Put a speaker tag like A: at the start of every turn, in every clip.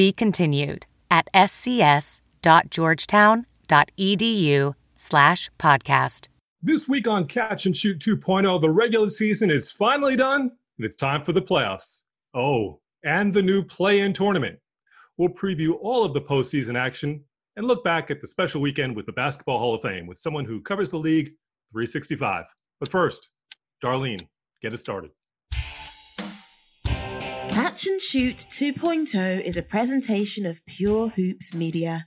A: Be continued at scs.georgetown.edu slash podcast.
B: This week on Catch and Shoot 2.0, the regular season is finally done, and it's time for the playoffs. Oh, and the new play-in tournament. We'll preview all of the postseason action and look back at the special weekend with the Basketball Hall of Fame with someone who covers the league 365. But first, Darlene, get us started.
C: Catch and Shoot 2.0 is a presentation of Pure Hoops Media.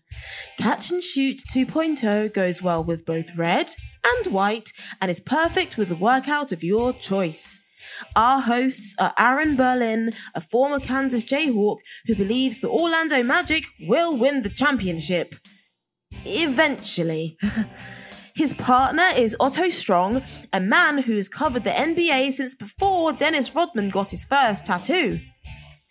C: Catch and Shoot 2.0 goes well with both red and white and is perfect with the workout of your choice. Our hosts are Aaron Berlin, a former Kansas Jayhawk who believes the Orlando Magic will win the championship. Eventually. His partner is Otto Strong, a man who's covered the NBA since before Dennis Rodman got his first tattoo.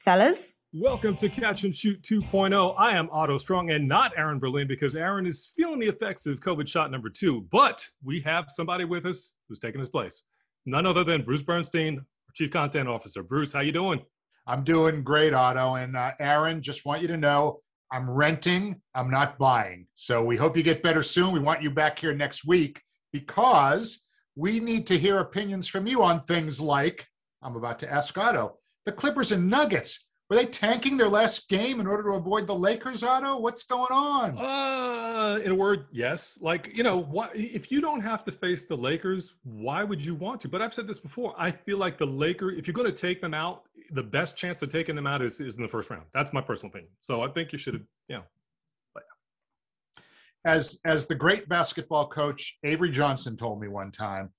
C: Fellas?
B: Welcome to Catch and Shoot 2.0. I am Otto Strong and not Aaron Berlin because Aaron is feeling the effects of COVID shot number two. But we have somebody with us who's taking his place. None other than Bruce Bernstein, Chief Content Officer. Bruce, how you doing?
D: I'm doing great, Otto. And uh, Aaron, just want you to know I'm renting, I'm not buying. So we hope you get better soon. We want you back here next week because we need to hear opinions from you on things like I'm about to ask Otto. The Clippers and Nuggets. Were they tanking their last game in order to avoid the Lakers, Otto? What's going on?
B: Uh, in a word, yes. Like, you know, what, if you don't have to face the Lakers, why would you want to? But I've said this before. I feel like the Lakers, if you're going to take them out, the best chance of taking them out is, is in the first round. That's my personal opinion. So I think you should, you know. But.
D: As as the great basketball coach Avery Johnson told me one time,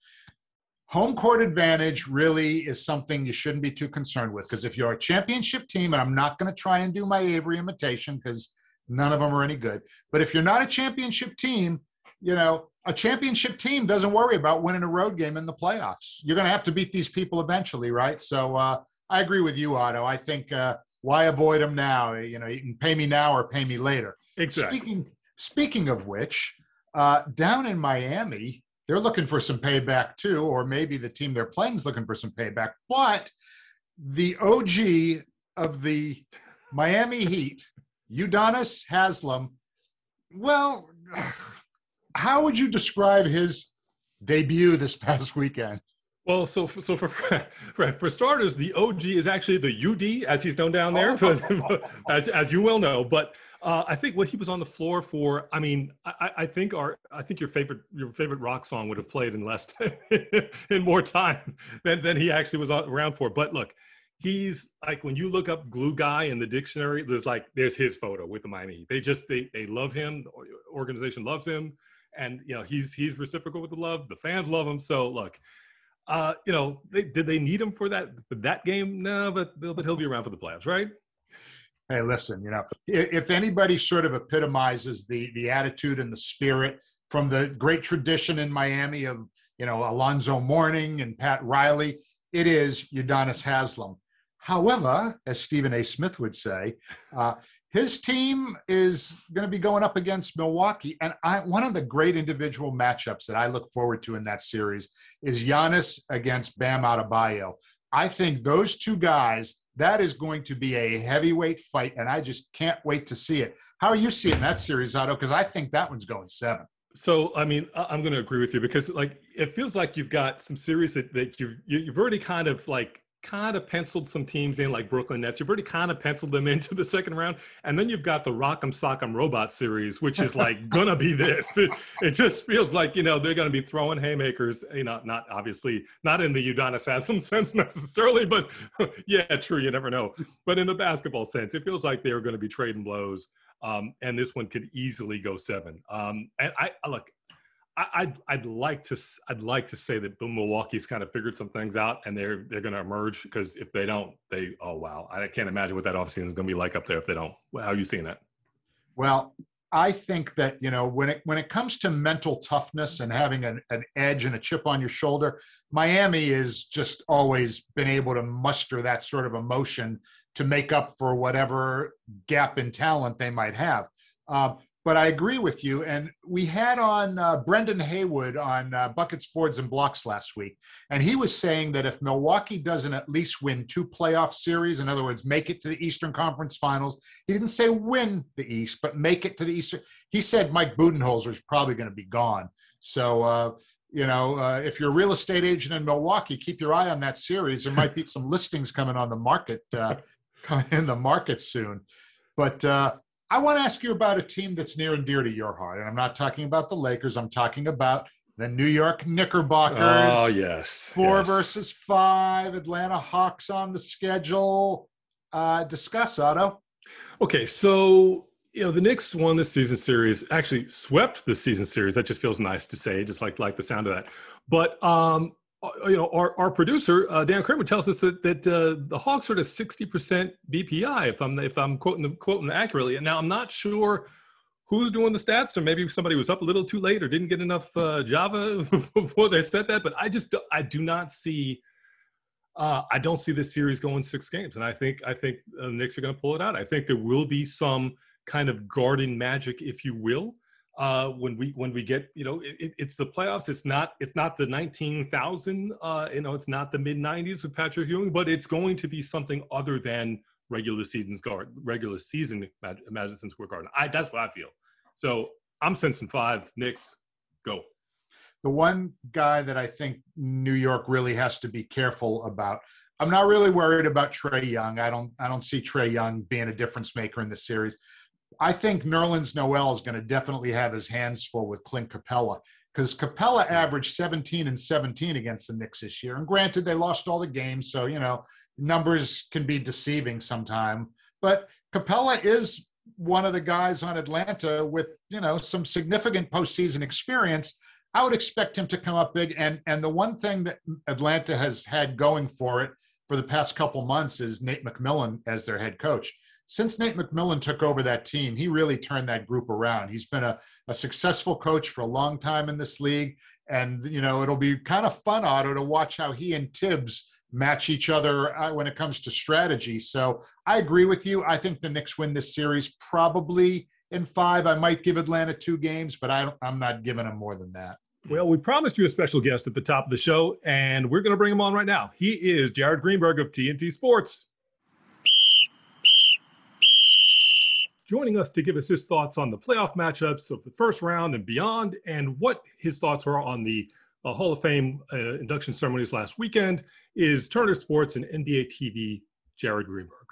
D: home court advantage really is something you shouldn't be too concerned with because if you're a championship team, and I'm not going to try and do my Avery imitation because none of them are any good, but if you're not a championship team, you know, a championship team doesn't worry about winning a road game in the playoffs. You're going to have to beat these people eventually, right? So uh, I agree with you, Otto. I think uh, why avoid them now? You know, you can pay me now or pay me later.
B: Exactly.
D: Speaking speaking of which, uh, down in Miami, they're looking for some payback too, or maybe the team they're playing is looking for some payback. But the OG of the Miami Heat, Udonis Haslem, well, how would you describe his debut this past weekend?
B: Well, so for, so for right, for starters, the OG is actually the UD, as he's known down there, as as you well know. But uh, I think what he was on the floor for, I mean, I, I, think our I think your favorite your favorite rock song would have played in less in more time than than he actually was around for. But look, he's like when you look up glue guy in the dictionary, there's like there's his photo with the Miami. They just they they love him. The organization loves him, and you know he's he's reciprocal with the love. The fans love him. So look uh, you know, they, did they need him for that that game? No, but but he'll be around for the playoffs, right?
D: Hey, listen, you know, if anybody sort of epitomizes the the attitude and the spirit from the great tradition in Miami of you know Alonzo Mourning and Pat Riley, it is Udonis Haslem. However, as Stephen A. Smith would say, uh, his team is going to be going up against Milwaukee. And I, one of the great individual matchups that I look forward to in that series is Giannis against Bam Adebayo. I think those two guys, that is going to be a heavyweight fight. And I just can't wait to see it. How are you seeing that series, Otto? Because I think that one's going seven.
B: So, I mean, I'm going to agree with you because, like, it feels like you've got some series that, that you've you've already kind of like kind of penciled some teams in like Brooklyn Nets. You've already kind of penciled them into the second round. And then you've got the Rock'em Sock'em Robot series, which is like gonna be this. It, it, just feels like, you know, they're gonna be throwing haymakers, you know, not obviously not in the Udonis Haslem sense necessarily, but yeah, true, you never know. But in the basketball sense, it feels like they're gonna be trading blows. Um, and this one could easily go seven. Um, and I look, I, would I'd like to I'd like to say that Milwaukee's kind of figured some things out and they're they're going to emerge because if they don't, they oh wow, I can't imagine what that offseason is going to be like up there if they don't. How are you seeing that?
D: Well, I think that you know when it when it comes to mental toughness and having an, an edge and a chip on your shoulder, Miami has just always been able to muster that sort of emotion to make up for whatever gap in talent they might have. Uh, but I agree with you. And we had on uh, Brendan Haywood on uh, Buckets, Boards, and Blocks last week. And he was saying that if Milwaukee doesn't at least win two playoff series, in other words, make it to the Eastern Conference Finals, he didn't say win the East, but make it to the Eastern. He said Mike Budenholzer is probably going to be gone. So, uh, you know, uh, if you're a real estate agent in Milwaukee, keep your eye on that series. There might be some listings coming on the market, uh, coming in the market soon. But uh, I want to ask you about a team that's near and dear to your heart. And I'm not talking about the Lakers, I'm talking about the New York Knickerbockers.
B: Oh, yes.
D: Four
B: yes.
D: versus five. Atlanta Hawks on the schedule. Uh, discuss, Otto.
B: Okay, so you know the Knicks won the season series, actually swept the season series. That just feels nice to say, just like like the sound of that. But um, you know, our, our producer uh, Dan Kramer tells us that that uh, the Hawks are at sixty percent BPI. If I'm if I'm quoting the quoting accurately, and now I'm not sure who's doing the stats, or maybe somebody was up a little too late or didn't get enough uh, Java before they said that. But I just I do not see. Uh, I don't see this series going six games, and I think I think the Knicks are going to pull it out. I think there will be some kind of garden magic, if you will, uh, when we when we get you know it, it's the playoffs. It's not it's not the nineteen thousand. Uh, you know, it's not the mid nineties with Patrick Ewing, but it's going to be something other than regular season's guard regular season Madison Square Garden. I that's what I feel. So I'm sensing five. Knicks go.
D: The one guy that I think New York really has to be careful about. I'm not really worried about Trae Young. I don't I don't see Trae Young being a difference maker in this series. I think Nerlens Noel is going to definitely have his hands full with Clint Capela because Capela averaged 17 and 17 against the Knicks this year. And granted, they lost all the games, so you know numbers can be deceiving sometime. But Capela is one of the guys on Atlanta with you know some significant postseason experience. I would expect him to come up big. And and the one thing that Atlanta has had going for it for the past couple months is Nate McMillan as their head coach since Nate McMillan took over that team, he really turned that group around. He's been a, a successful coach for a long time in this league. And, you know, it'll be kind of fun, Otto, to watch how he and Thibs match each other uh, when it comes to strategy. So I agree with you. I think the Knicks win this series probably in five. I might give Atlanta two games, but I, I'm not giving them more than that.
B: Well, we promised you a special guest at the top of the show, and we're going to bring him on right now. He is Jared Greenberg of TNT Sports. Joining us to give us his thoughts on the playoff matchups of the first round and beyond, and what his thoughts are on the uh, Hall of Fame uh, induction ceremonies last weekend is Turner Sports and NBA TV, Jared Greenberg.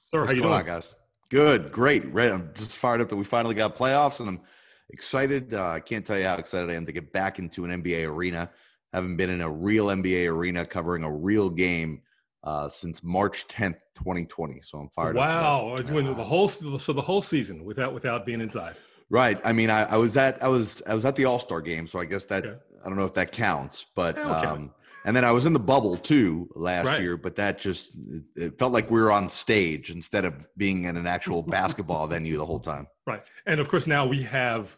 B: Sir, What's how you doing? On,
E: guys? Good, great. Right, I'm just fired up that we finally got playoffs, and I'm excited. Uh, I can't tell you how excited I am to get back into an NBA arena. I haven't been in a real NBA arena covering a real game uh, since March 10th, 2020. So I'm fired
B: wow. up. Wow, the whole so the whole season without without being inside.
E: Right. I mean, I, I was at I was I was at the All Star game, so I guess that okay. I don't know if that counts, but yeah, um, and then I was in the bubble too last right. year, but that just it felt like we were on stage instead of being in an actual basketball venue the whole time.
B: Right, and of course now we have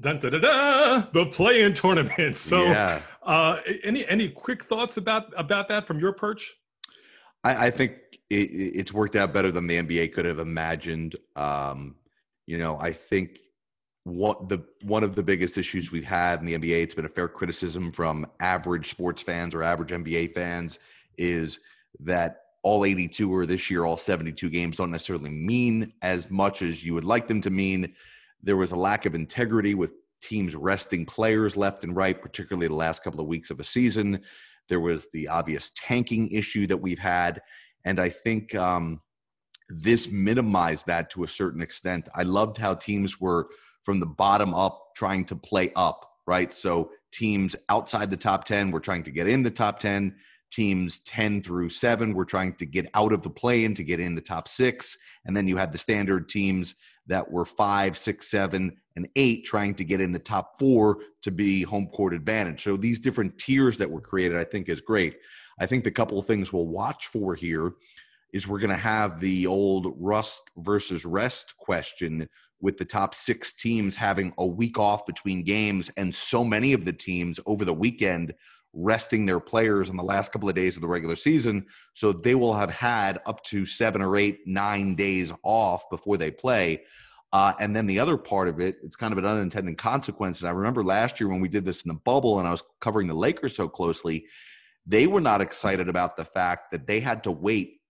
B: dun, da, da, da, the play-in tournament. So, yeah. uh, any any quick thoughts about about that from your perch?
E: I, I think it, it's worked out better than the NBA could have imagined. Um, you know, I think what the one of the biggest issues we've had in the NBA, it's been a fair criticism from average sports fans or average NBA fans, is that all 82 or this year all 72 games don't necessarily mean as much as you would like them to mean. There was a lack of integrity with teams resting players left and right, particularly the last couple of weeks of a season. There was the obvious tanking issue that we've had. And I think um, this minimized that to a certain extent. I loved how teams were from the bottom up trying to play up, right? So teams outside the top 10 were trying to get in the top 10. teams 10 through 7 were trying to get out of the play in to get in the top six. And then you had the standard teams that were five, six, seven, and eight trying to get in the top four to be home court advantage. So these different tiers that were created, I think, is great. I think the couple of things we'll watch for here is we're going to have the old rust versus rest question with the top six teams having a week off between games and so many of the teams over the weekend resting their players in the last couple of days of the regular season. So they will have had up to seven or eight, nine days off before they play. Uh, and then the other part of it, it's kind of an unintended consequence. And I remember last year when we did this in the bubble and I was covering the Lakers so closely, they were not excited about the fact that they had to wait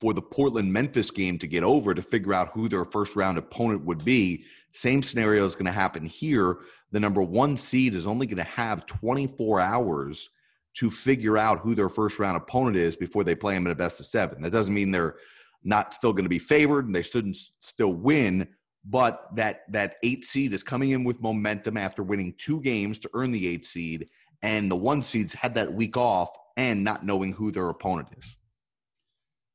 E: for the Portland Memphis game to get over to figure out who their first round opponent would be. Same scenario is going to happen here. The number one seed is only going to have 24 hours to figure out who their first round opponent is before they play them in a best of seven. That doesn't mean they're not still going to be favored and they shouldn't still win, but that that eight seed is coming in with momentum after winning two games to earn the eight seed, and the one seeds had that week off and not knowing who their opponent is.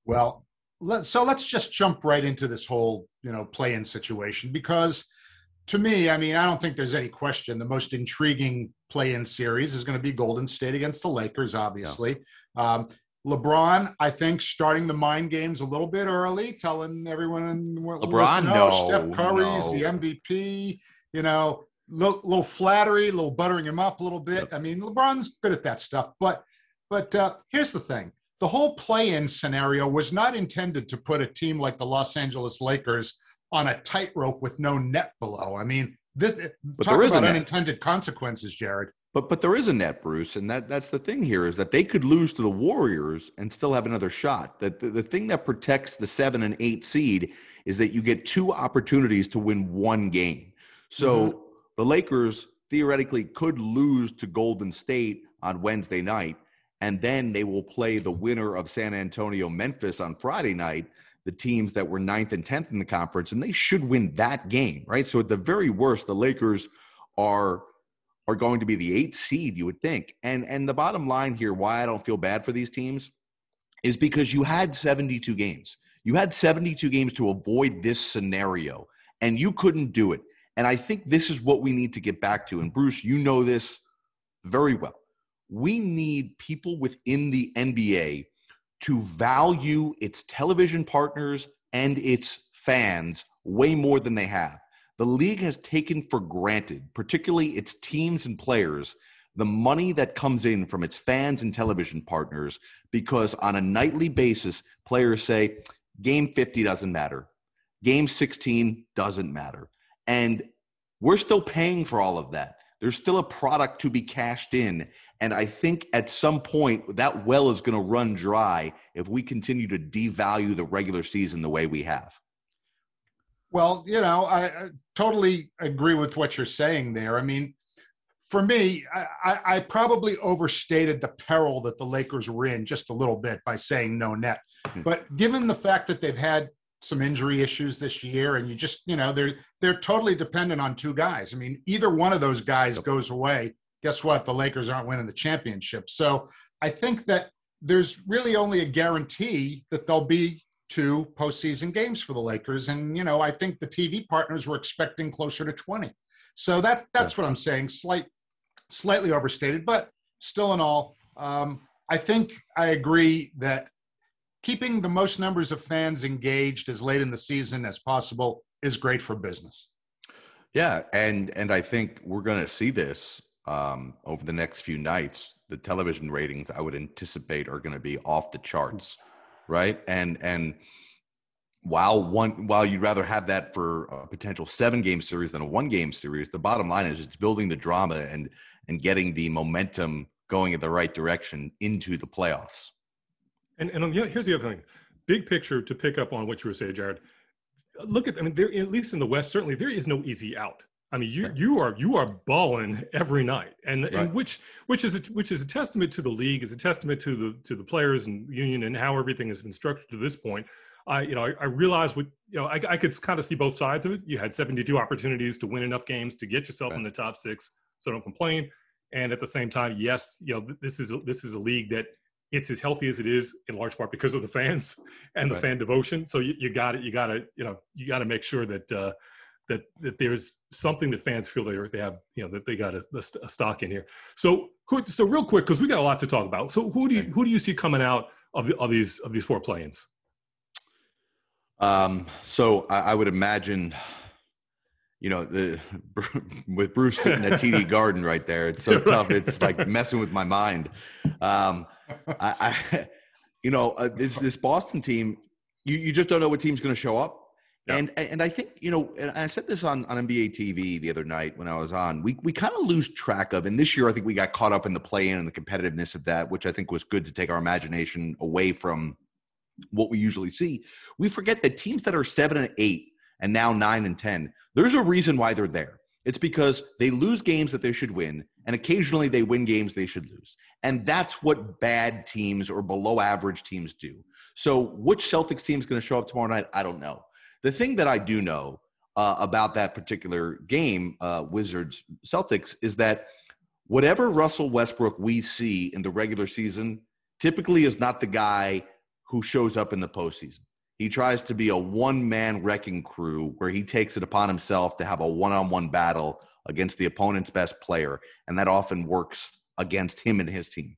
D: Well, let, so let's just jump right into this whole, you know, play-in situation because to me, I mean, I don't think there's any question the most intriguing play-in series is going to be Golden State against the Lakers, obviously. Yeah. Um, LeBron, I think, starting the mind games a little bit early, telling everyone in the world,
E: LeBron, no,
D: Steph Curry's
E: no.
D: the MVP. You know, little, little flattery, a little buttering him up a little bit. Yep. I mean, LeBron's good at that stuff. But but uh, here's the thing: the whole play-in scenario was not intended to put a team like the Los Angeles Lakers on a tightrope with no net below. I mean, this but talk about unintended consequences, Jared.
E: But but there is a net, Bruce, and that that's the thing here is that they could lose to the Warriors and still have another shot. That the, the thing that protects the seven and eight seed is that you get two opportunities to win one game. So mm-hmm. the Lakers theoretically could lose to Golden State on Wednesday night and then they will play the winner of San Antonio Memphis on Friday night, the teams that were ninth and 10th in the conference, and they should win that game, right? So at the very worst, the Lakers are are going to be the eighth seed, you would think. And and the bottom line here, why I don't feel bad for these teams, is because you had 72 games. You had 72 games to avoid this scenario, and you couldn't do it. And I think this is what we need to get back to. And Bruce, you know this very well we need people within the NBA to value its television partners and its fans way more than they have. The league has taken for granted, particularly its teams and players, the money that comes in from its fans and television partners because on a nightly basis, players say, Game 50 doesn't matter. Game 16 doesn't matter. And we're still paying for all of that. There's still a product to be cashed in. And I think at some point that well is going to run dry if we continue to devalue the regular season the way we have.
D: Well, you know, I, I totally agree with what you're saying there. I mean, for me, I, I, probably overstated the peril that the Lakers were in just a little bit by saying no net. Hmm. But given the fact that they've had some injury issues this year, and you just you know they're they're totally dependent on two guys. I mean, either one of those guys goes away. Guess what? The Lakers aren't winning the championship. So I think that there's really only a guarantee that there'll be two postseason games for the Lakers, and you know I think the TV partners were expecting closer to 20. So that that's what I'm saying. Slight, slightly overstated, but still in all, um, I think I agree that keeping the most numbers of fans engaged as late in the season as possible is great for business.
E: Yeah, and and I think we're going to see this um, over the next few nights. The television ratings I would anticipate are going to be off the charts, right? And and while one while you'd rather have that for a potential seven game series than a one game series, the bottom line is it's building the drama and and getting the momentum going in the right direction into the playoffs.
B: And and here's the other thing, big picture to pick up on what you were saying, Jared. Look at I mean, there at least in the West, certainly there is no easy out. I mean, you you are you are balling every night, and right. and which which is a, which is a testament to the league, is a testament to the to the players and union and how everything has been structured to this point. I you know I, I realize what you know I, I could kind of see both sides of it. You had 72 opportunities to win enough games to get yourself right. in the top six, so don't complain. And at the same time, yes, you know, this is this is a league that it's as healthy as it is in large part because of the fans and the right. fan devotion. So you, you got it. You got to, you know, you got to make sure that uh, that that there's something that fans feel they they have, you know, that they got a, a stock in here. So who, so real quick because we got a lot to talk about. So who do you who do you see coming out of the, of these of these four planes?
E: Um. So I, I would imagine you know, the with Bruce sitting at TD Garden right there, it's so right. tough. It's like messing with my mind. Um, I, I, you know, uh, this this Boston team, you, you just don't know what team's going to show up. And and I think you know, and I said this on, on NBA TV the other night when I was on. We we kind of lose track of, and this year I think we got caught up in the play in and the competitiveness of that, which I think was good to take our imagination away from what we usually see. We forget that teams that are seven and eight and now nine and ten, there's a reason why they're there. It's because they lose games that they should win, and occasionally they win games they should lose. And that's what bad teams or below average teams do. So, which Celtics team is going to show up tomorrow night? I don't know. The thing that I do know uh, about that particular game, uh, Wizards Celtics, is that whatever Russell Westbrook we see in the regular season typically is not the guy who shows up in the postseason. He tries to be a one man wrecking crew where he takes it upon himself to have a one on one battle against the opponent's best player. And that often works against him and his team.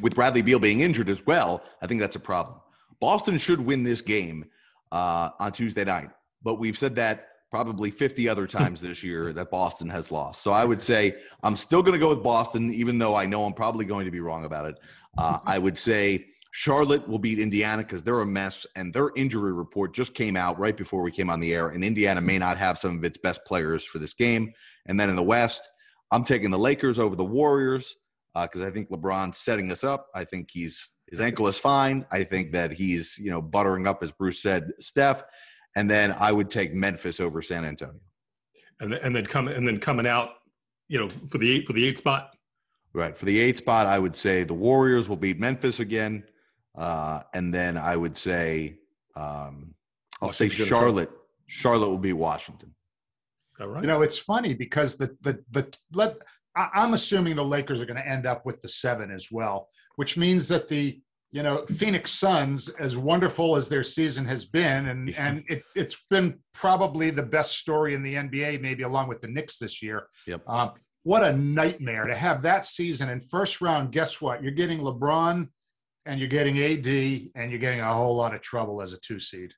E: With Bradley Beal being injured as well, I think that's a problem. Boston should win this game uh, on Tuesday night. But we've said that probably 50 other times this year that Boston has lost. So I would say I'm still going to go with Boston, even though I know I'm probably going to be wrong about it. Uh, I would say Charlotte will beat Indiana because they're a mess, and their injury report just came out right before we came on the air. And Indiana may not have some of its best players for this game. And then in the West, I'm taking the Lakers over the Warriors because uh, I think LeBron's setting us up. I think he's his ankle is fine. I think that he's, you know, buttering up, as Bruce said, Steph. And then I would take Memphis over San Antonio.
B: And then, and then coming and then coming out, you know, for the eight for the eight spot.
E: Right. For the eight spot, I would say the Warriors will beat Memphis again. Uh, and then I would say um, I'll say Charlotte. Charlotte will be Washington.
D: All right. You know, it's funny because the the the let I, I'm assuming the Lakers are going to end up with the seven as well which means that the you know Phoenix Suns, as wonderful as their season has been, and and it, has been probably the best story in the NBA, maybe along with the Knicks this year.
E: Yep.
D: Um, what a nightmare to have that season in first round. Guess what? You're getting LeBron, and you're getting AD, and you're getting a whole lot of trouble as a two seed.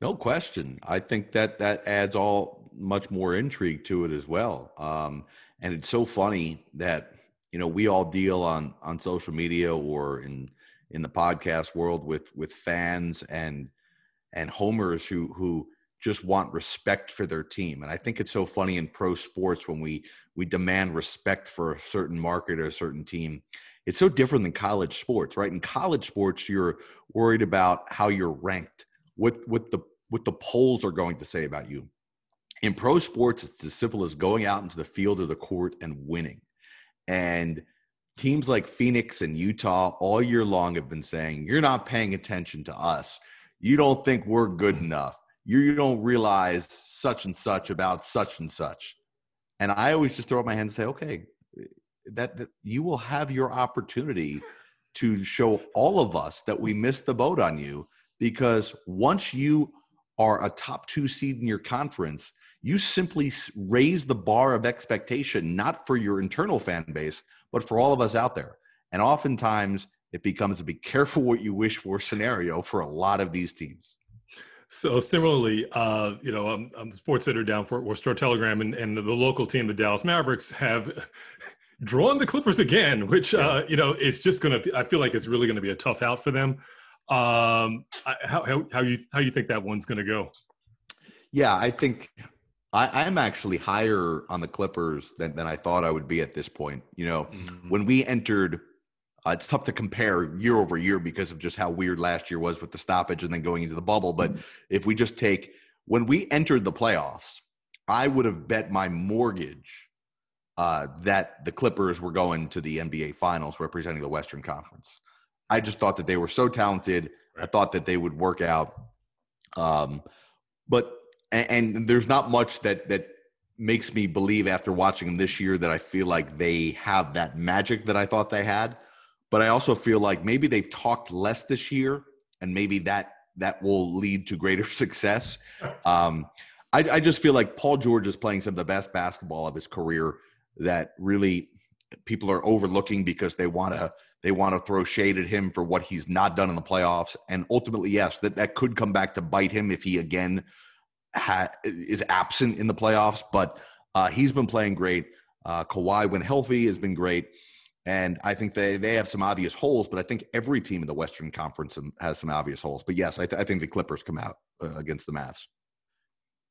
E: No question. I think that that adds all much more intrigue to it as well. Um, and it's so funny that you know we all deal on on social media or in in the podcast world with with fans and and homers who who just want respect for their team. And i think it's so funny in pro sports when we we demand respect for a certain market or a certain team. It's so different than college sports right? In college sports you're worried about how you're ranked what what the what the polls are going to say about you. In pro sports it's as simple as going out into the field or the court and winning. And teams like Phoenix and Utah all year long have been saying, You're not paying attention to us. You don't think we're good enough. You don't realize such and such about such and such. And I always just throw up my hand and say, Okay, that, that you will have your opportunity to show all of us that we missed the boat on you because once you are a top two seed in your conference, you simply raise the bar of expectation, not for your internal fan base, but for all of us out there. And oftentimes it becomes a be careful what you wish for scenario for a lot of these teams.
B: So similarly, uh, you know, I'm, I'm the sports editor down Fort Worth Star Telegram, and, and the local team, the Dallas Mavericks, have drawn the Clippers again, which uh, you know it's just going to. I feel like it's really going to be a tough out for them. Um, how, how how you how you think that one's going to go?
E: Yeah, I think I, am actually higher on the Clippers than, than I thought I would be at this point. You know, mm-hmm. when we entered, uh, it's tough to compare year over year because of just how weird last year was with the stoppage and then going into the bubble. But mm-hmm. if we just take when we entered the playoffs, I would have bet my mortgage uh, that the Clippers were going to the NBA Finals representing the Western Conference. I just thought that they were so talented. Right. I thought that they would work out. Um, but and, and there's not much that that makes me believe after watching them this year that I feel like they have that magic that I thought they had. But I also feel like maybe they've talked less this year, and maybe that that will lead to greater success. Um, I, I just feel like Paul George is playing some of the best basketball of his career that really people are overlooking because they want to they want to throw shade at him for what he's not done in the playoffs and ultimately yes that that could come back to bite him if he again ha- is absent in the playoffs but uh, he's been playing great. Uh, Kawhi when healthy has been great. And I think they they have some obvious holes but I think every team in the Western Conference has some obvious holes. But yes I, th- I think the Clippers come out uh, against the Mavs.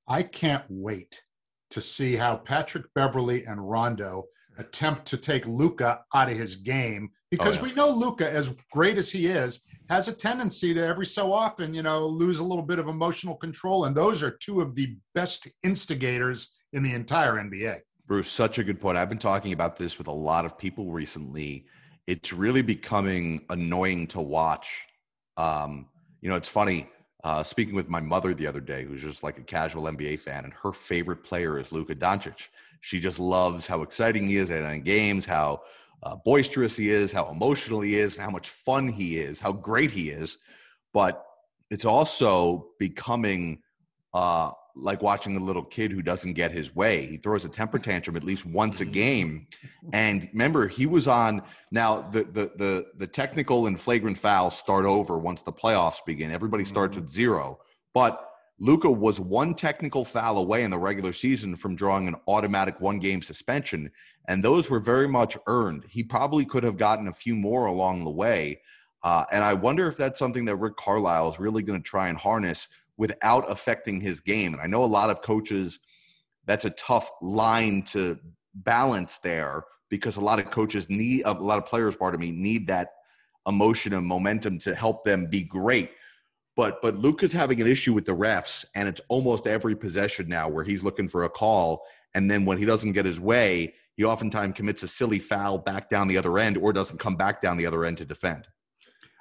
D: I can't wait to see how Patrick Beverley and Rondo attempt to take Luka out of his game because oh, yeah. we know Luka, as great as he is, has a tendency to every so often, you know, lose a little bit of emotional control. And those are two of the best instigators in the entire NBA.
E: Bruce, such a good point. I've been talking about this with a lot of people recently. It's really becoming annoying to watch. Um, you know, it's funny. Uh, speaking with my mother the other day, who's just like a casual NBA fan, and her favorite player is Luka Doncic. She just loves how exciting he is at games, how uh, boisterous he is, how emotional he is, how much fun he is, how great he is. But it's also becoming uh, like watching a little kid who doesn't get his way. He throws a temper tantrum at least once a mm-hmm. game. And remember, he was on now the the the, the technical and flagrant fouls start over once the playoffs begin. Everybody starts mm-hmm. with zero. But Luka was one technical foul away in the regular season from drawing an automatic one game suspension, and those were very much earned. He probably could have gotten a few more along the way. Uh, and I wonder if that's something that Rick Carlisle is really going to try and harness without affecting his game. And I know a lot of coaches, that's a tough line to balance there because a lot of coaches need, a lot of players, pardon me, need that emotion and momentum to help them be great. But but Luka's having an issue with the refs, and it's almost every possession now where he's looking for a call, and then when he doesn't get his way, he oftentimes commits a silly foul back down the other end, or doesn't come back down the other end to defend.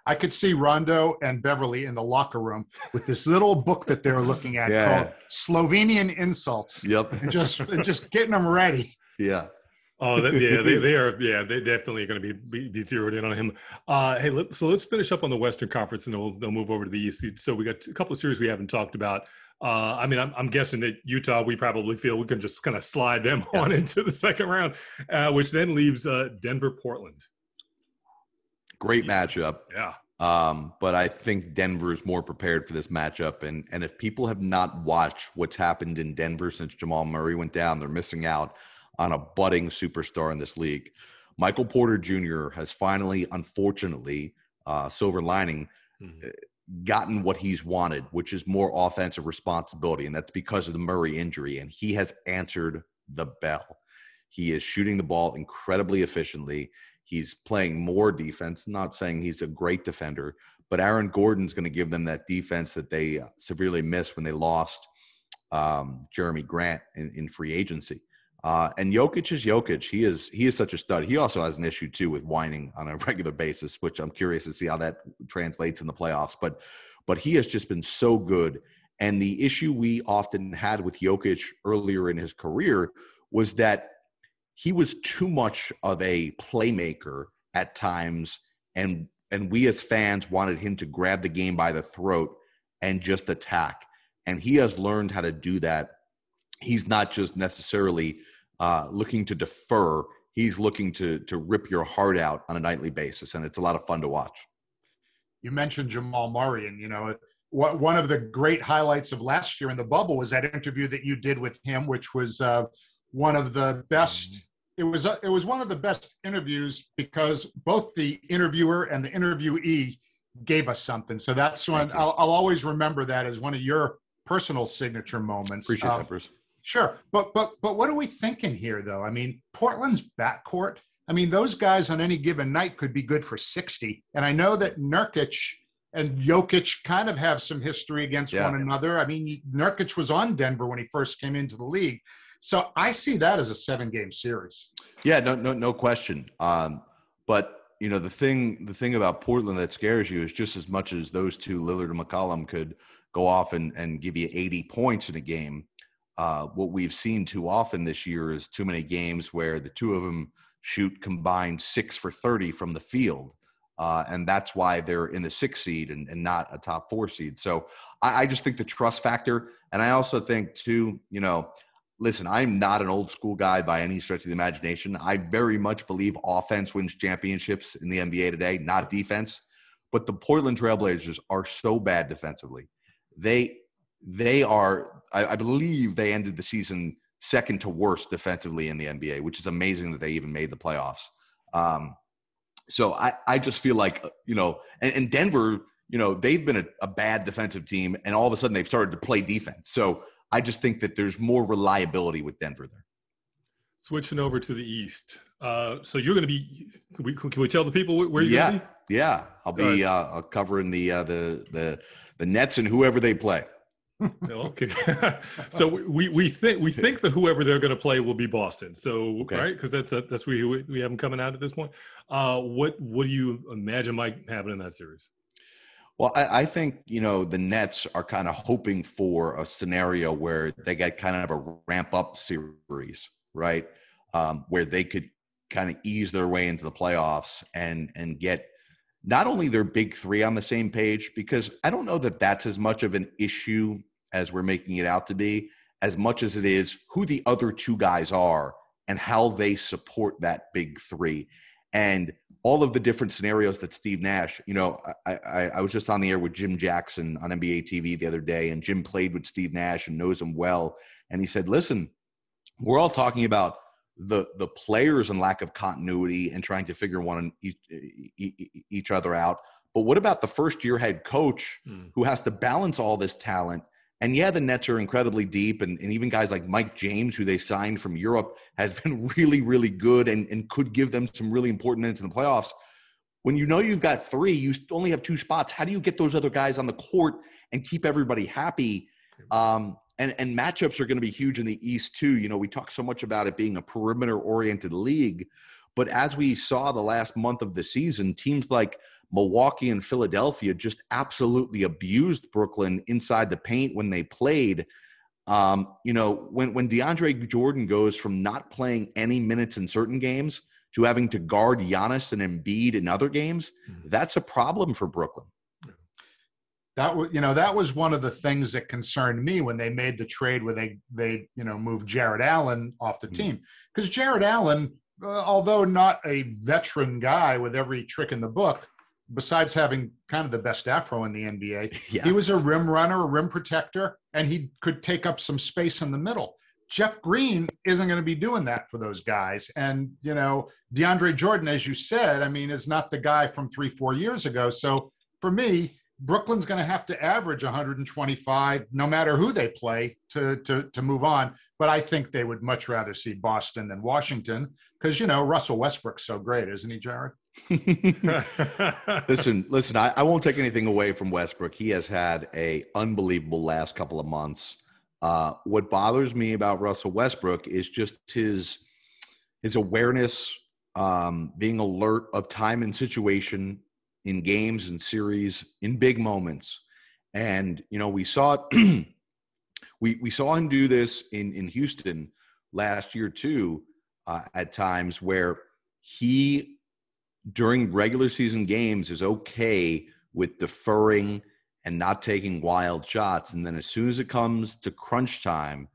D: I could see Rondo and Beverley in the locker room with this little book that they're looking at yeah. called Slovenian Insults.
E: Yep.
D: And just just getting them ready.
E: Yeah.
B: Oh, that, yeah, they, they are. Yeah, they definitely are going to be, be, be zeroed in on him. Uh, hey, let, so let's finish up on the Western Conference, and then we'll, they'll move over to the East. So we got a couple of series we haven't talked about. Uh, I mean, I'm, I'm, guessing that Utah, we probably feel we can just kind of slide them yeah. on into the second round, uh, which then leaves uh, Denver, Portland.
E: Great matchup.
B: Yeah.
E: Um, but I think Denver is more prepared for this matchup. And and if people have not watched what's happened in Denver since Jamal Murray went down, they're missing out on a budding superstar in this league. Michael Porter Jr. has finally, unfortunately, uh, silver lining, mm-hmm. gotten what he's wanted, which is more offensive responsibility. And that's because of the Murray injury. And he has answered the bell. He is shooting the ball incredibly efficiently. He's playing more defense, not saying he's a great defender, but Aaron Gordon's going to give them that defense that they uh, severely missed when they lost um, Jerami Grant in, in free agency. Uh, and Jokic is Jokic. He is he is such a stud. He also has an issue too with whining on a regular basis, which I'm curious to see how that translates in the playoffs. But but he has just been so good. And the issue we often had with Jokic earlier in his career was that he was too much of a playmaker at times, and and we as fans wanted him to grab the game by the throat and just attack. And he has learned how to do that he's not just necessarily uh, looking to defer. He's looking to to rip your heart out on a nightly basis, and it's a lot of fun to watch.
D: You mentioned Jamal Murray, and you know what, one of the great highlights of last year in the bubble was that interview that you did with him, which was uh, one of the best. It was uh, it was one of the best interviews because both the interviewer and the interviewee gave us something. So that's one I'll, I'll, always remember that as one of your personal signature moments.
E: Appreciate um, that, Bruce.
D: Sure, but but but what are we thinking here, though? I mean, Portland's backcourt. I mean, those guys on any given night could be good for sixty, and I know that Nurkic and Jokic kind of have some history against yeah. one another. I mean, Nurkic was on Denver when he first came into the league, so I see that as a seven-game series.
E: Yeah, no, no, no question. Um, but you know, the thing, the thing about Portland that scares you is just as much as those two, Lillard and McCollum, could go off and, and give you 80 points in a game uh, what we've seen too often this year is too many games where the two of them shoot combined six for 30 from the field. Uh, and that's why they're in the sixth seed and, and not a top four seed. So I, I, just think the trust factor, and I also think too, you know, listen, I'm not an old school guy by any stretch of the imagination. I very much believe offense wins championships in the NBA today, not defense. But the Portland Trailblazers are so bad defensively. They they are, I, I believe, they ended the season second to worst defensively in the NBA, which is amazing that they even made the playoffs. Um, so I, I just feel like, you know, and, and Denver, you know, they've been a, a, bad defensive team and all of a sudden they've started to play defense. So I just think that there's more reliability with Denver there.
B: Switching over to the East. Uh, so you're going to be, can we, can we tell the people where you're
E: yeah,
B: going to
E: be? Yeah. I'll be uh, covering the, uh, the, the, the Nets and whoever they play.
B: okay. so we, we think we think that whoever they're going to play will be Boston. So okay. right because that's that's we we have them coming out at this point. Uh, what what do you imagine might happen in that series?
E: Well, I, I think you know the Nets are kind of hoping for a scenario where they get kind of a ramp up series, right? Um, where they could kind of ease their way into the playoffs and and get not only their big three on the same page because I don't know that that's as much of an issue as we're making it out to be, as much as it is who the other two guys are and how they support that big three. And all of the different scenarios that Steve Nash, you know, I, I, I, was just on the air with Jim Jackson on NBA TV the other day, and Jim played with Steve Nash and knows him well. And he said, listen, we're all talking about the the players and lack of continuity and trying to figure one each, each other out. But what about the first year head coach hmm. who has to balance all this talent and yeah, the Nets are incredibly deep, and, and even guys like Mike James, who they signed from Europe, has been really, really good and, and could give them some really important minutes in the playoffs. When you know you've got three, you only have two spots. How do you get those other guys on the court and keep everybody happy? Um, and, and matchups are going to be huge in the East, too. You know, we talk so much about it being a perimeter oriented league, but as we saw the last month of the season, teams like Milwaukee and Philadelphia just absolutely abused Brooklyn inside the paint when they played. Um, you know, when when DeAndre Jordan goes from not playing any minutes in certain games to having to guard Giannis and Embiid in other games, mm-hmm. that's a problem for Brooklyn.
D: That was, you know, that was one of the things that concerned me when they made the trade where they they you know moved Jarrett Allen off the mm-hmm. team because Jarrett Allen, uh, although not a veteran guy with every trick in the book, besides having kind of the best afro in the NBA, yeah. he was a rim runner, a rim protector, and he could take up some space in the middle. Jeff Green isn't going to be doing that for those guys. And, you know, DeAndre Jordan, as you said, I mean, is not the guy from three, four years ago. So for me, Brooklyn's going to have to average 125 no matter who they play to, to, to move on. But I think they would much rather see Boston than Washington because, you know, Russell Westbrook's so great, isn't he, Jared?
E: listen, listen. I, I, won't take anything away from Westbrook. He has had a unbelievable last couple of months. Uh, what bothers me about Russell Westbrook is just his his awareness, um, being alert of time and situation in games and series in big moments. And you know, we saw it. we we saw him do this in in Houston last year too. Uh, at times where he during regular season games is okay with deferring and not taking wild shots. And then as soon as it comes to crunch time,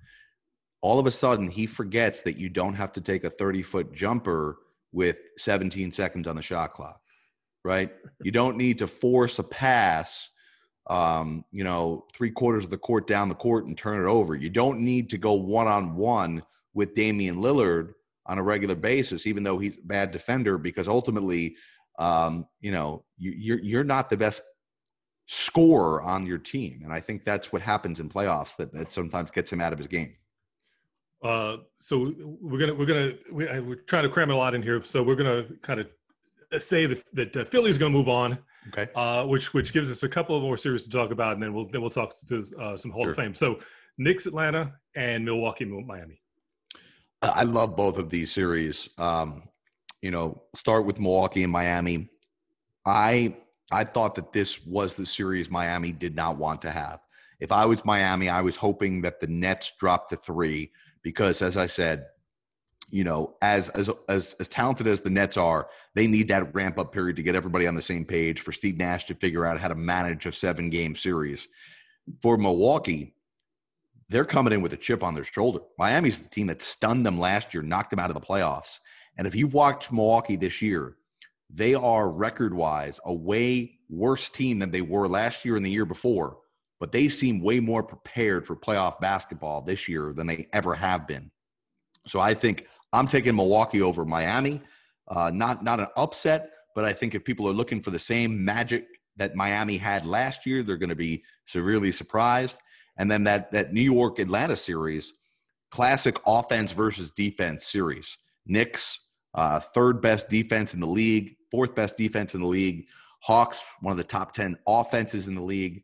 E: all of a sudden he forgets that you don't have to take a 30 foot jumper with 17 seconds on the shot clock, right? You don't need to force a pass, um, you know, three quarters of the court down the court and turn it over. You don't need to go one on one with Damian Lillard on a regular basis, even though he's a bad defender, because ultimately, um, you know, you, you're you're not the best scorer on your team, and I think that's what happens in playoffs that, that sometimes gets him out of his game.
B: Uh, so we're gonna we're gonna we, are trying to cram a lot in here, so we're gonna kind of say that that uh, Philly's gonna move on.
E: Okay.
B: Uh, which which gives us a couple of more series to talk about, and then we'll then we'll talk to uh, some Hall sure. of Fame. So Knicks, Atlanta, and Milwaukee, Miami.
E: I love both of these series. Um, you know, start with Milwaukee and Miami. I I thought that this was the series Miami did not want to have. If I was Miami, I was hoping that the Nets dropped the three because, as I said, you know, as as as as talented as the Nets are, they need that ramp up period to get everybody on the same page for Steve Nash to figure out how to manage a seven game series. For Milwaukee, they're coming in with a chip on their shoulder. Miami's the team that stunned them last year, knocked them out of the playoffs. And if you've watched Milwaukee this year, they are record wise a way worse team than they were last year and the year before. But they seem way more prepared for playoff basketball this year than they ever have been. So I think I'm taking Milwaukee over Miami. Uh, not not an upset, but I think if people are looking for the same magic that Miami had last year, they're going to be severely surprised. And then that that New York Atlanta series, classic offense versus defense series. Knicks, uh, third best defense in the league, fourth best defense in the league. Hawks, one of the top 10 offenses in the league.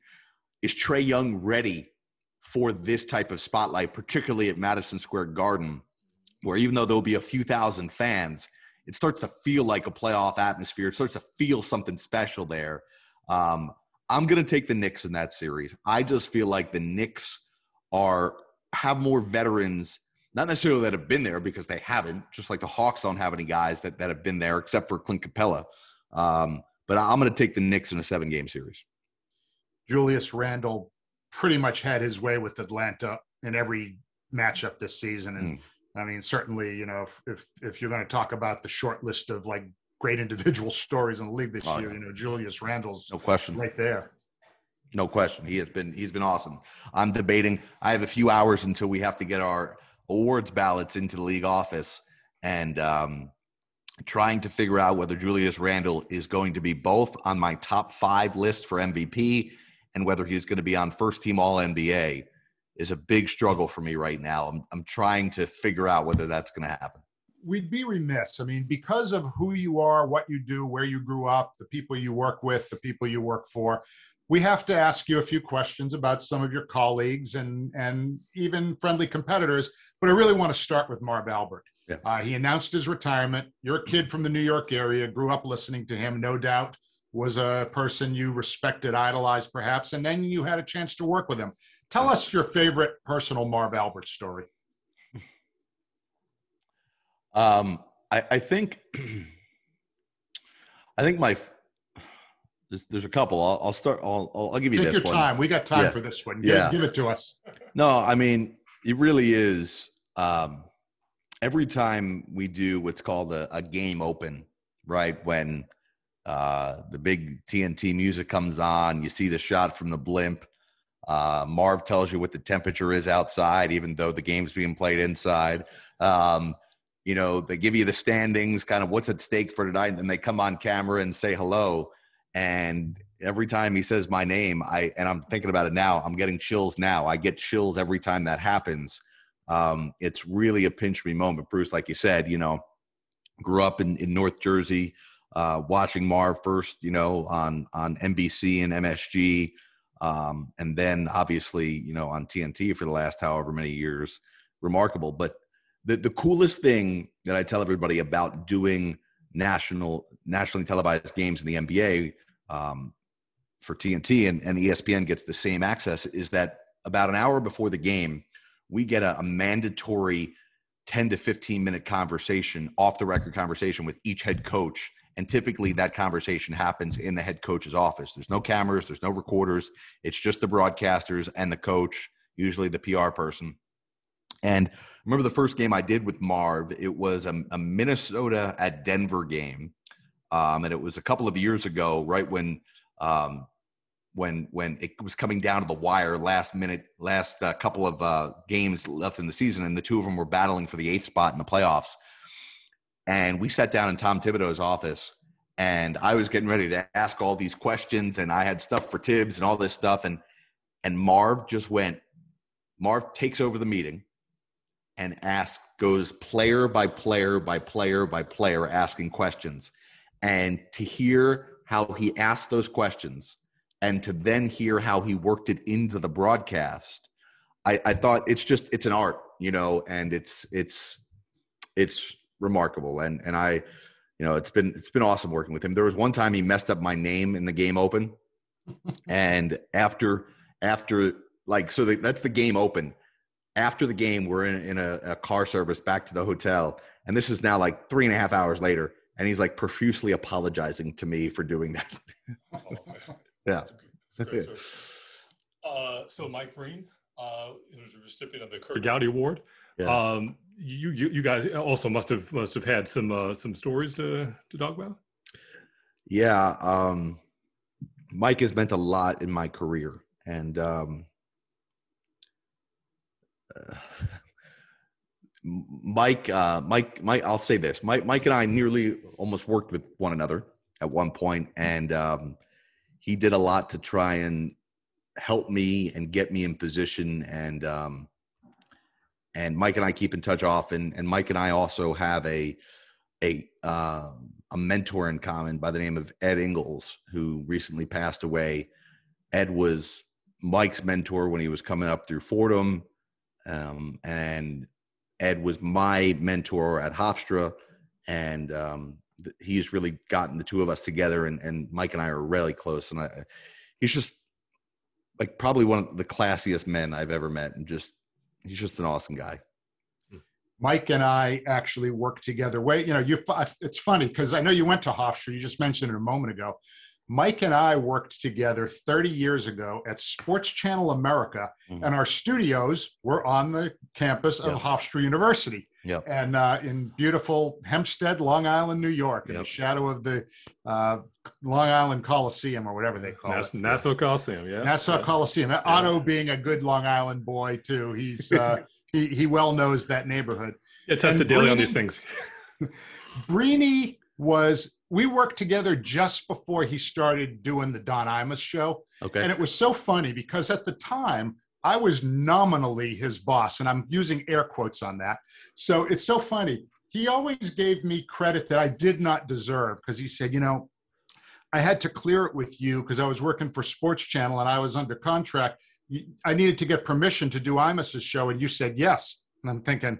E: Is Trae Young ready for this type of spotlight, particularly at Madison Square Garden, where even though there'll be a few thousand fans, it starts to feel like a playoff atmosphere. It starts to feel something special there. Um, I'm going to take the Knicks in that series. I just feel like the Knicks are have more veterans, not necessarily that have been there because they haven't. Just like the Hawks don't have any guys that that have been there except for Clint Capela. Um, but I'm going to take the Knicks in a seven game series.
D: Julius Randle pretty much had his way with Atlanta in every matchup this season, and mm. I mean, certainly, you know, if if, if you're going to talk about the short list of like great individual stories in the league this oh, year. You know, Julius Randle's
E: no question
D: right there.
E: No question. He has been he's been awesome. I'm debating. I have a few hours until we have to get our awards ballots into the league office and um, trying to figure out whether Julius Randle is going to be both on my top five list for MVP and whether he's going to be on first team All NBA is a big struggle for me right now. I'm, I'm trying to figure out whether that's going to happen
D: we'd be remiss. I mean, because of who you are, what you do, where you grew up, the people you work with, the people you work for, we have to ask you a few questions about some of your colleagues and and even friendly competitors. But I really want to start with Marv Albert. Yeah. Uh, he announced his retirement. You're a kid from the New York area, grew up listening to him, no doubt. Was a person you respected, idolized, perhaps, and then you had a chance to work with him. Tell us your favorite personal Marv Albert story.
E: Um, I, I think, I think my, there's, there's a couple. I'll, I'll start. I'll, I'll, I'll give you
D: Take
E: this
D: your
E: one.
D: time. We got time yeah. for this one. Give, yeah. give it to us.
E: No, I mean, it really is. Um, every time we do what's called a, a game open, right? When uh, the big TNT music comes on, you see the shot from the blimp. Uh, Marv tells you what the temperature is outside, even though the game's being played inside. Um, you know, they give you the standings, kind of what's at stake for tonight, and then they come on camera and say hello. And every time he says my name, I and I'm thinking about it now. I'm getting chills now. I get chills every time that happens. Um, it's really a pinch me moment, Bruce. Like you said, you know, grew up in, in North Jersey, uh, watching Marv first, you know, on on NBC and MSG, um, and then obviously, you know, on TNT for the last however many years. Remarkable, but the, the coolest thing that I tell everybody about doing national nationally televised games in the NBA um, for TNT and, and ESPN gets the same access is that about an hour before the game, we get a, a mandatory 10 to 15 minute conversation, off the record conversation with each head coach. And typically that conversation happens in the head coach's office. There's no cameras, there's no recorders. It's just the broadcasters and the coach, usually the PR person. And remember the first game I did with Marv, it was a, a Minnesota at Denver game. Um, and it was a couple of years ago, right when um, when when it was coming down to the wire, last minute, last uh, couple of uh, games left in the season, and the two of them were battling for the eighth spot in the playoffs. And we sat down in Tom Thibodeau's office, and I was getting ready to ask all these questions, and I had stuff for Thibs and all this stuff, and and Marv just went. Marv takes over the meeting and ask goes player by player by player by player asking questions and to hear how he asked those questions and to then hear how he worked it into the broadcast I, I thought it's just it's an art you know and it's it's it's remarkable and and i you know it's been it's been awesome working with him there was one time he messed up my name in the game open and after after like so the, that's the game open. After the game, we're in, in a, a car service back to the hotel, and this is now like three and a half hours later, and he's like profusely apologizing to me for doing that.
B: Oh,
E: yeah.
B: That's a great. Uh, so Mike Breen uh, was a recipient of the Curt Gowdy Award.
E: Yeah.
B: Um, you, you you guys also must have must have had some uh, some stories to to talk about.
E: Yeah, um, Mike has meant a lot in my career, and um, uh, Mike, uh, Mike, Mike. I'll say this: Mike, Mike, and I nearly almost worked with one another at one point, and um, he did a lot to try and help me and get me in position, and um, and Mike and I keep in touch often, and Mike and I also have a a uh, a mentor in common by the name of Ed Ingles, who recently passed away. Ed was Mike's mentor when he was coming up through Fordham, um, and Ed was my mentor at Hofstra, and um, he's really gotten the two of us together. And, and Mike and I are really close, and I, he's just like probably one of the classiest men I've ever met, and just he's just an awesome guy.
D: Mike and I actually work together. Wait, you know, you. It's funny because I know you went to Hofstra. You just mentioned it a moment ago. Mike and I worked together 30 years ago at Sports Channel America,
E: Mhm.
D: and our studios were on the campus of
E: Yep.
D: Hofstra University,
E: Yep.
D: and uh, in beautiful Hempstead, Long Island, New York, in the shadow of the uh, Long Island Coliseum or whatever they call
B: Nass-
D: it.
B: Nassau Coliseum, yeah.
D: Nassau
B: Yeah.
D: Coliseum. Otto being a good Long Island boy too. He's uh, he he well knows that neighborhood.
B: Yeah, tested
D: and
B: daily on these things.
D: Breeny was we worked together just before he started doing the Don Imus show.
E: Okay.
D: And it was so funny because at the time I was nominally his boss, and I'm using air quotes on that. So it's so funny. He always gave me credit that I did not deserve because he said, you know, I had to clear it with you because I was working for Sports Channel and I was under contract. I needed to get permission to do Imus's show, and you said yes. And I'm thinking,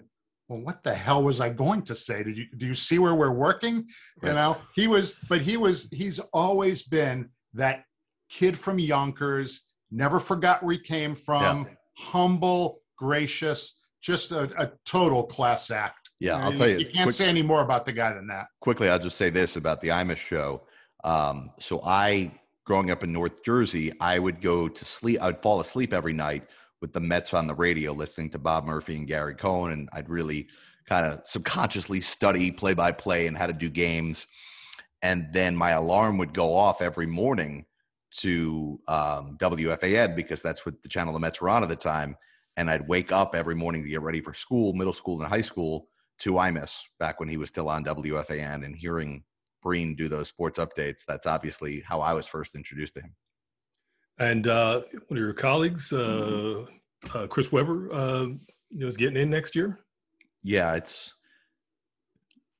D: well, what the hell was I going to say? Did you do you see where we're working? You know, he was, but he was, he's always been that kid from Yonkers, never forgot where he came from, humble, gracious, just a, a total class act.
E: Yeah, I'll tell you.
D: You can't
E: quick-
D: say any more about the guy than that.
E: quickly, I'll just say this about the Imus show. Um, so I, growing up in North Jersey, I would go to sleep. I would fall asleep every night with the Mets on the radio, listening to Bob Murphy and Gary Cohen, and I'd really kind of subconsciously study play by play and how to do games. And then my alarm would go off every morning to um, WFAN because that's what the channel the Mets were on at the time. And I'd wake up every morning to get ready for school, middle school and high school, to Imus back when he was still on WFAN and hearing Breen do those sports updates. That's obviously how I was first introduced to him.
B: And uh, one of your colleagues, uh, uh, Chris Webber, uh, you know, is getting in next year.
E: Yeah, it's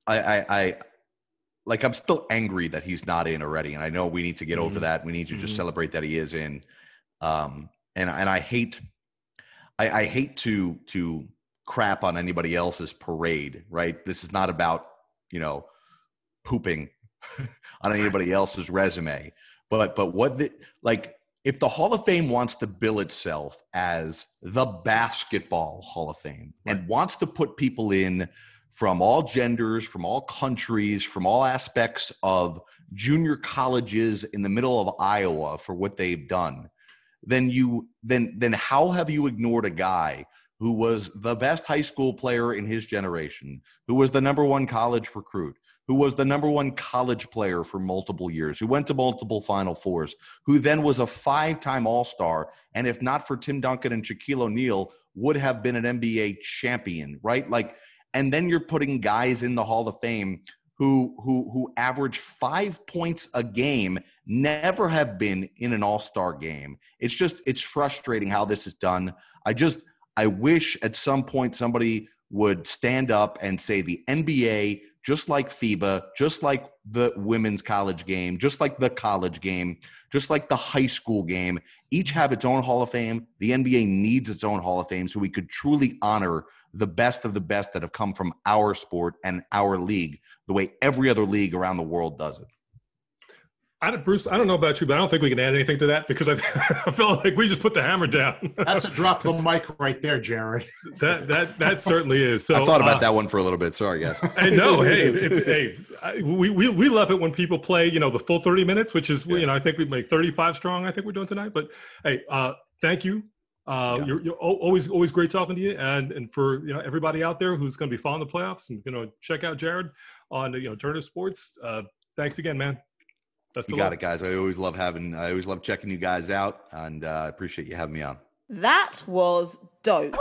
E: I I, I like I'm still angry that he's not in already. And I know we need to get over
B: Mhm.
E: that. We need to just
B: Mhm.
E: celebrate that he is in. Um and and I hate I, I hate to to crap on anybody else's parade, right? This is not about, you know, pooping on anybody else's resume. But but what the like if the Hall of Fame wants to bill itself as the basketball Hall of Fame and wants to put people in from all genders, from all countries, from all aspects of junior colleges in the middle of Iowa for what they've done, then you then then how have you ignored a guy who was the best high school player in his generation, who was the number one college recruit, who was the number one college player for multiple years, who went to multiple Final Fours, who then was a five time All Star, and if not for Tim Duncan and Shaquille O'Neal, would have been an NBA champion, right? Like, and then you're putting guys in the Hall of Fame who who who average five points a game, never have been in an All Star game. It's just it's frustrating how this is done. I just I wish at some point somebody would stand up and say the NBA, just like FIBA, just like the women's college game, just like the college game, just like the high school game, each have its own Hall of Fame. The NBA needs its own Hall of Fame so we could truly honor the best of the best that have come from our sport and our league the way every other league around the world does it.
B: I, Bruce, I don't know about you, but I don't think we can add anything to that because I, I feel like we just put the hammer down.
D: That's a drop the mic right there, Jared.
B: that that that certainly is. So
E: I thought about
B: uh,
E: that one for a little bit. Sorry, guys.
B: I know. Hey, it's, hey, I, we, we we love it when people play, you know, the full thirty minutes, which is, you know, I think we make thirty-five strong. I think we're doing tonight. But hey, uh, thank you. Uh,
E: Yeah.
B: You're, you're al- always always great talking to you, and and for you know everybody out there who's going to be following the playoffs and you know check out Jared on you know Turner Sports. Uh, thanks again, man. Best
E: You got
B: luck.
E: it, guys. I always love having. I always love checking you guys out, and uh, I appreciate you having me on.
C: That was dope.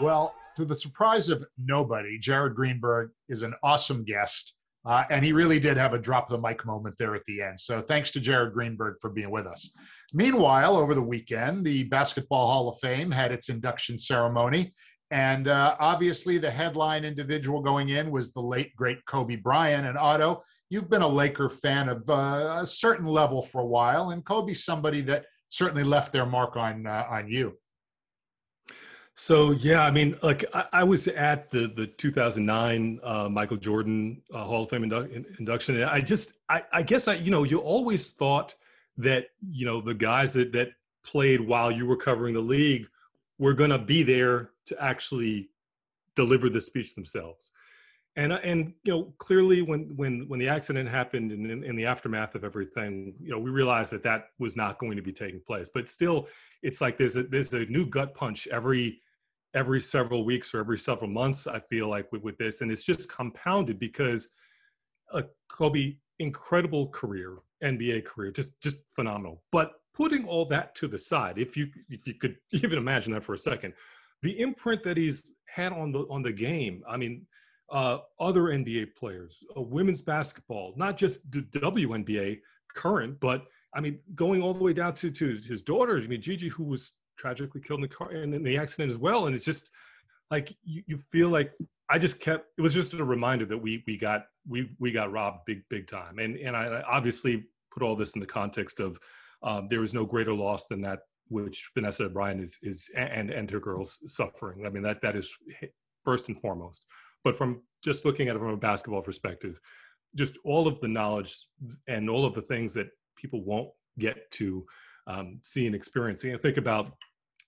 D: Well, to the surprise of nobody, Jared Greenberg is an awesome guest. Uh, and he really did have a drop the mic moment there at the end. So thanks to Jared Greenberg for being with us. Meanwhile, over the weekend, the Basketball Hall of Fame had its induction ceremony. And uh, obviously, the headline individual going in was the late, great Kobe Bryant. And Otto, you've been a Laker fan of uh, a certain level for a while. And Kobe's somebody that certainly left their mark on, uh, on you.
B: So yeah, I mean, like I, I was at the the 2009 uh, Michael Jordan uh, Hall of Fame indu- induction, and I just, I, I guess I, you know, you always thought that you know the guys that that played while you were covering the league were going to be there to actually deliver the speech themselves, and uh, and you know clearly when when when the accident happened and in, in the aftermath of everything, you know, we realized that that was not going to be taking place, but still it's like there's a there's a new gut punch every every several weeks or every several months i feel like with, with this. And it's just compounded because uh, kobe incredible career nba career just just phenomenal. But putting all that to the side if you if you could even imagine that for a second the imprint that he's had on the on the game i mean uh, other nba players uh, women's basketball not just the WNBA current but I mean, going all the way down to to his, his daughter. I mean, Gigi, who was tragically killed in the car and in the accident as well. And it's just like you, you feel like I just kept. It was just a reminder that we we got we we got robbed big big time. And and I, I obviously put all this in the context of um, there is no greater loss than that which Vanessa Bryant is is and and her girls suffering. I mean that that is first and foremost. But from just looking at it from a basketball perspective, just all of the knowledge and all of the things that people won't get to um, see and experience. And think about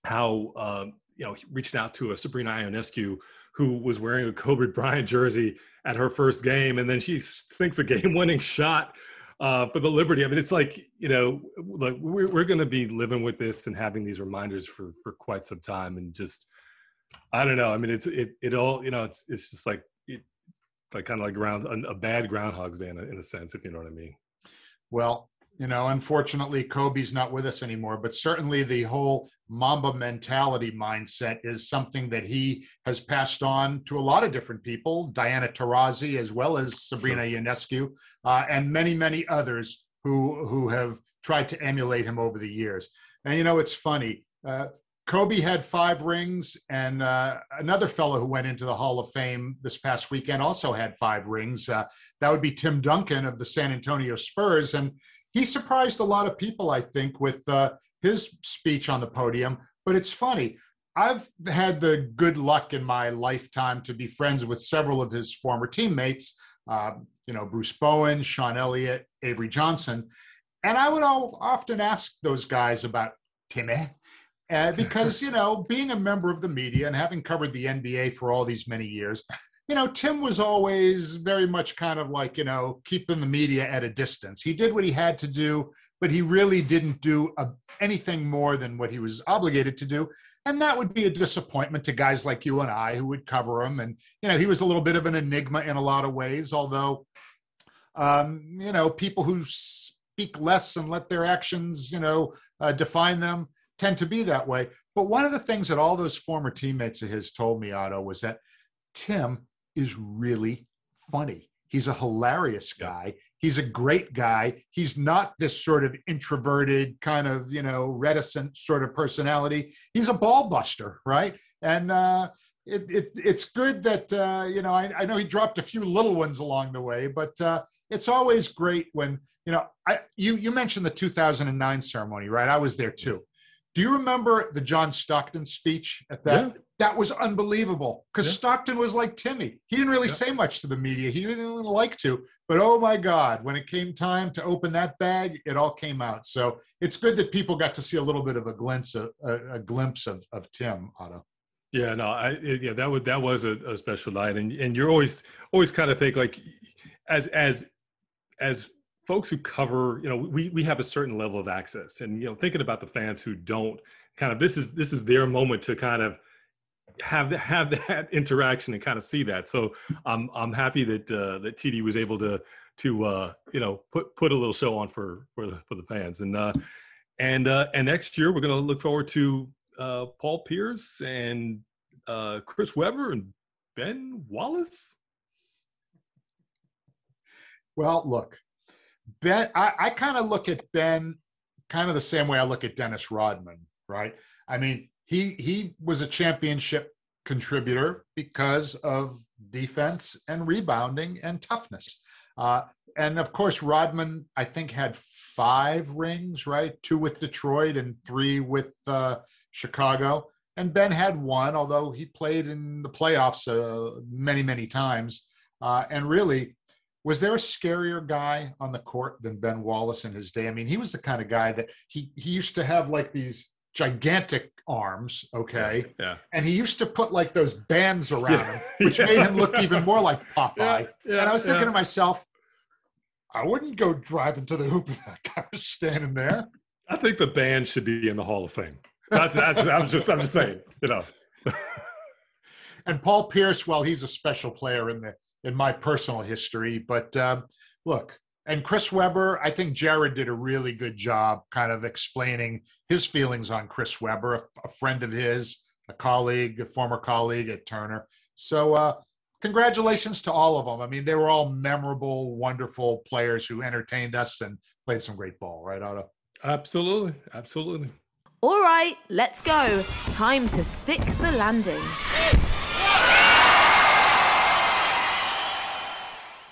B: how um, you know reaching out to a Sabrina Ionescu who was wearing a Kobe Bryant jersey at her first game, and then she sinks a game-winning shot uh, for the Liberty. I mean, it's like you know, like we're we're going to be living with this and having these reminders for for quite some time, and just I don't know. I mean, it's it it all you know. It's it's just like it, it's like kind of like ground a, a bad Groundhog's Day in a, in a sense, if you know what I mean.
D: Well, you know, unfortunately, Kobe's not with us anymore, but certainly the whole Mamba mentality mindset is something that he has passed on to a lot of different people, Diana Taurasi, as well as Sabrina Ionescu, uh, and many, many others who who have tried to emulate him over the years. And you know, it's funny. Uh, Kobe had five rings, and uh, another fellow who went into the Hall of Fame this past weekend also had five rings. Uh, that would be Tim Duncan of the San Antonio Spurs, and he surprised a lot of people, I think, with uh, his speech on the podium. But it's funny. I've had the good luck in my lifetime to be friends with several of his former teammates. Um, you know, Bruce Bowen, Sean Elliott, Avery Johnson, and I would all, often ask those guys about Timmy. Uh, because you know, being a member of the media and having covered the NBA for all these many years, you know, Tim was always very much kind of like, you know, keeping the media at a distance. He did what he had to do, but he really didn't do a, anything more than what he was obligated to do. And that would be a disappointment to guys like you and I who would cover him. And, you know, he was a little bit of an enigma in a lot of ways, although, um, you know, people who speak less and let their actions, you know, uh, define them tend to be that way. But one of the things that all those former teammates of his told me, Otto, was that Tim is really funny. He's a hilarious guy. He's a great guy. He's not this sort of introverted, kind of, you know, reticent sort of personality. He's a ball buster, right? And uh, it, it, it's good that, uh, you know, I, I know he dropped a few little ones along the way, but uh, it's always great when, you know, I, you, you mentioned the 2009 ceremony, right? I was there too. Do you remember the John Stockton speech at that?
B: Yeah.
D: That was unbelievable because
B: Yeah.
D: Stockton was like Timmy. He didn't really
B: Yeah.
D: say much to the media. He didn't really like to, but oh my God, when it came time to open that bag, it all came out. So it's good that people got to see a little bit of a glimpse of a, a glimpse of, of Tim Otto.
B: Yeah, no, I it, yeah that was that was a, a special night, and and you're always always kind of think like as as as folks who cover, you know, we we have a certain level of access, and you know, thinking about the fans who don't, kind of this is this is their moment to kind of have have that interaction and kind of see that. So I'm I'm happy that uh, that TD was able to to uh, you know put put a little show on for for the for the fans, and uh, and uh, and next year we're going to look forward to uh, Paul Pierce and uh, Chris Webber and Ben Wallace.
D: Well, look, Ben, I, I kind of look at Ben kind of the same way I look at Dennis Rodman, right? I mean, he he was a championship contributor because of defense and rebounding and toughness. Uh, and of course, Rodman, I think, had five rings, right? Two with Detroit and three with uh, Chicago. And Ben had one, although he played in the playoffs uh, many, many times. Uh, and really, was there a scarier guy on the court than Ben Wallace in his day? I mean, he was the kind of guy that he he used to have like these gigantic arms, okay,
B: Yeah,
D: and he used to put like those bands around
B: Yeah.
D: him, which
B: Yeah.
D: made him look even more like Popeye.
B: yeah,
D: and I was thinking to myself, I wouldn't go driving to the hoop if that guy was standing there.
B: I think the band should be in the Hall of Fame. That's, that's I'm just I'm just saying, you know.
D: And Paul Pierce, well, he's a special player in the in my personal history. But um, look, and Chris Webber, I think Jared did a really good job, kind of explaining his feelings on Chris Webber, a, a friend of his, a colleague, a former colleague at Turner. So, uh, congratulations to all of them. I mean, they were all memorable, wonderful players who entertained us and played some great ball, right, Otto?
B: Absolutely, absolutely.
C: All right, let's go. Time to stick the landing.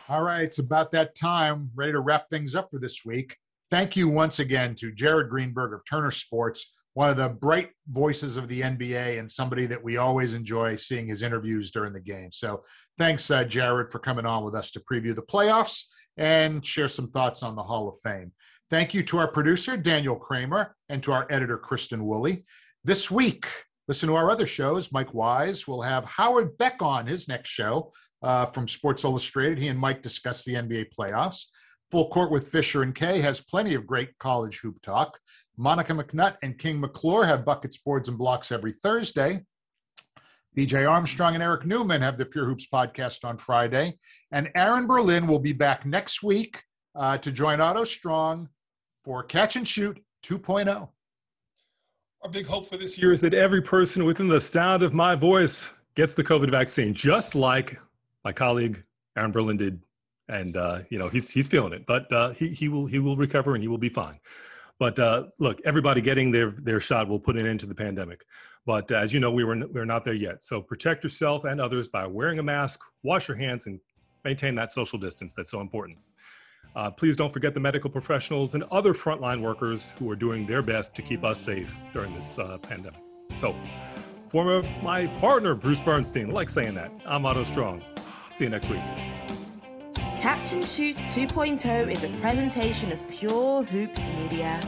D: All right, it's about that time. Ready to wrap things up for this week. Thank you once again to Jared Greenberg of Turner Sports, one of the bright voices of the NBA and somebody that we always enjoy seeing his interviews during the game. So thanks, uh, Jared, for coming on with us to preview the playoffs and share some thoughts on the Hall of Fame. Thank you to our producer, Daniel Kramer, and to our editor, Kristen Woolley. This week, listen to our other shows. Mike Wise will have Howard Beck on his next show uh, from Sports Illustrated. He and Mike discuss the NBA playoffs. Full Court with Fisher and Kay has plenty of great college hoop talk. Monica McNutt and King McClure have buckets, boards, and blocks every Thursday. BJ Armstrong and Eric Newman have the Pure Hoops podcast on Friday. And Aaron Berlin will be back next week uh, to join Otto Strong for Catch and Shoot oh. 2.0.
B: Our big hope for this year is that every person within the sound of my voice gets the COVID vaccine, just like my colleague Aaron Berlin did, and uh, you know he's he's feeling it, but uh, he he will he will recover and he will be fine. But uh, look, everybody getting their their shot will put an end to the pandemic. But uh, as you know, we were we're not there yet. So protect yourself and others by wearing a mask, wash your hands, and maintain that social distance that's so important. Uh, please don't forget the medical professionals and other frontline workers who are doing their best to keep us safe during this uh, pandemic. So, for my partner, Bruce Bernstein, like saying that. I'm Otto Strong. See you next week.
C: Catch and Shoot 2.0 is a presentation of Pure Hoops Media.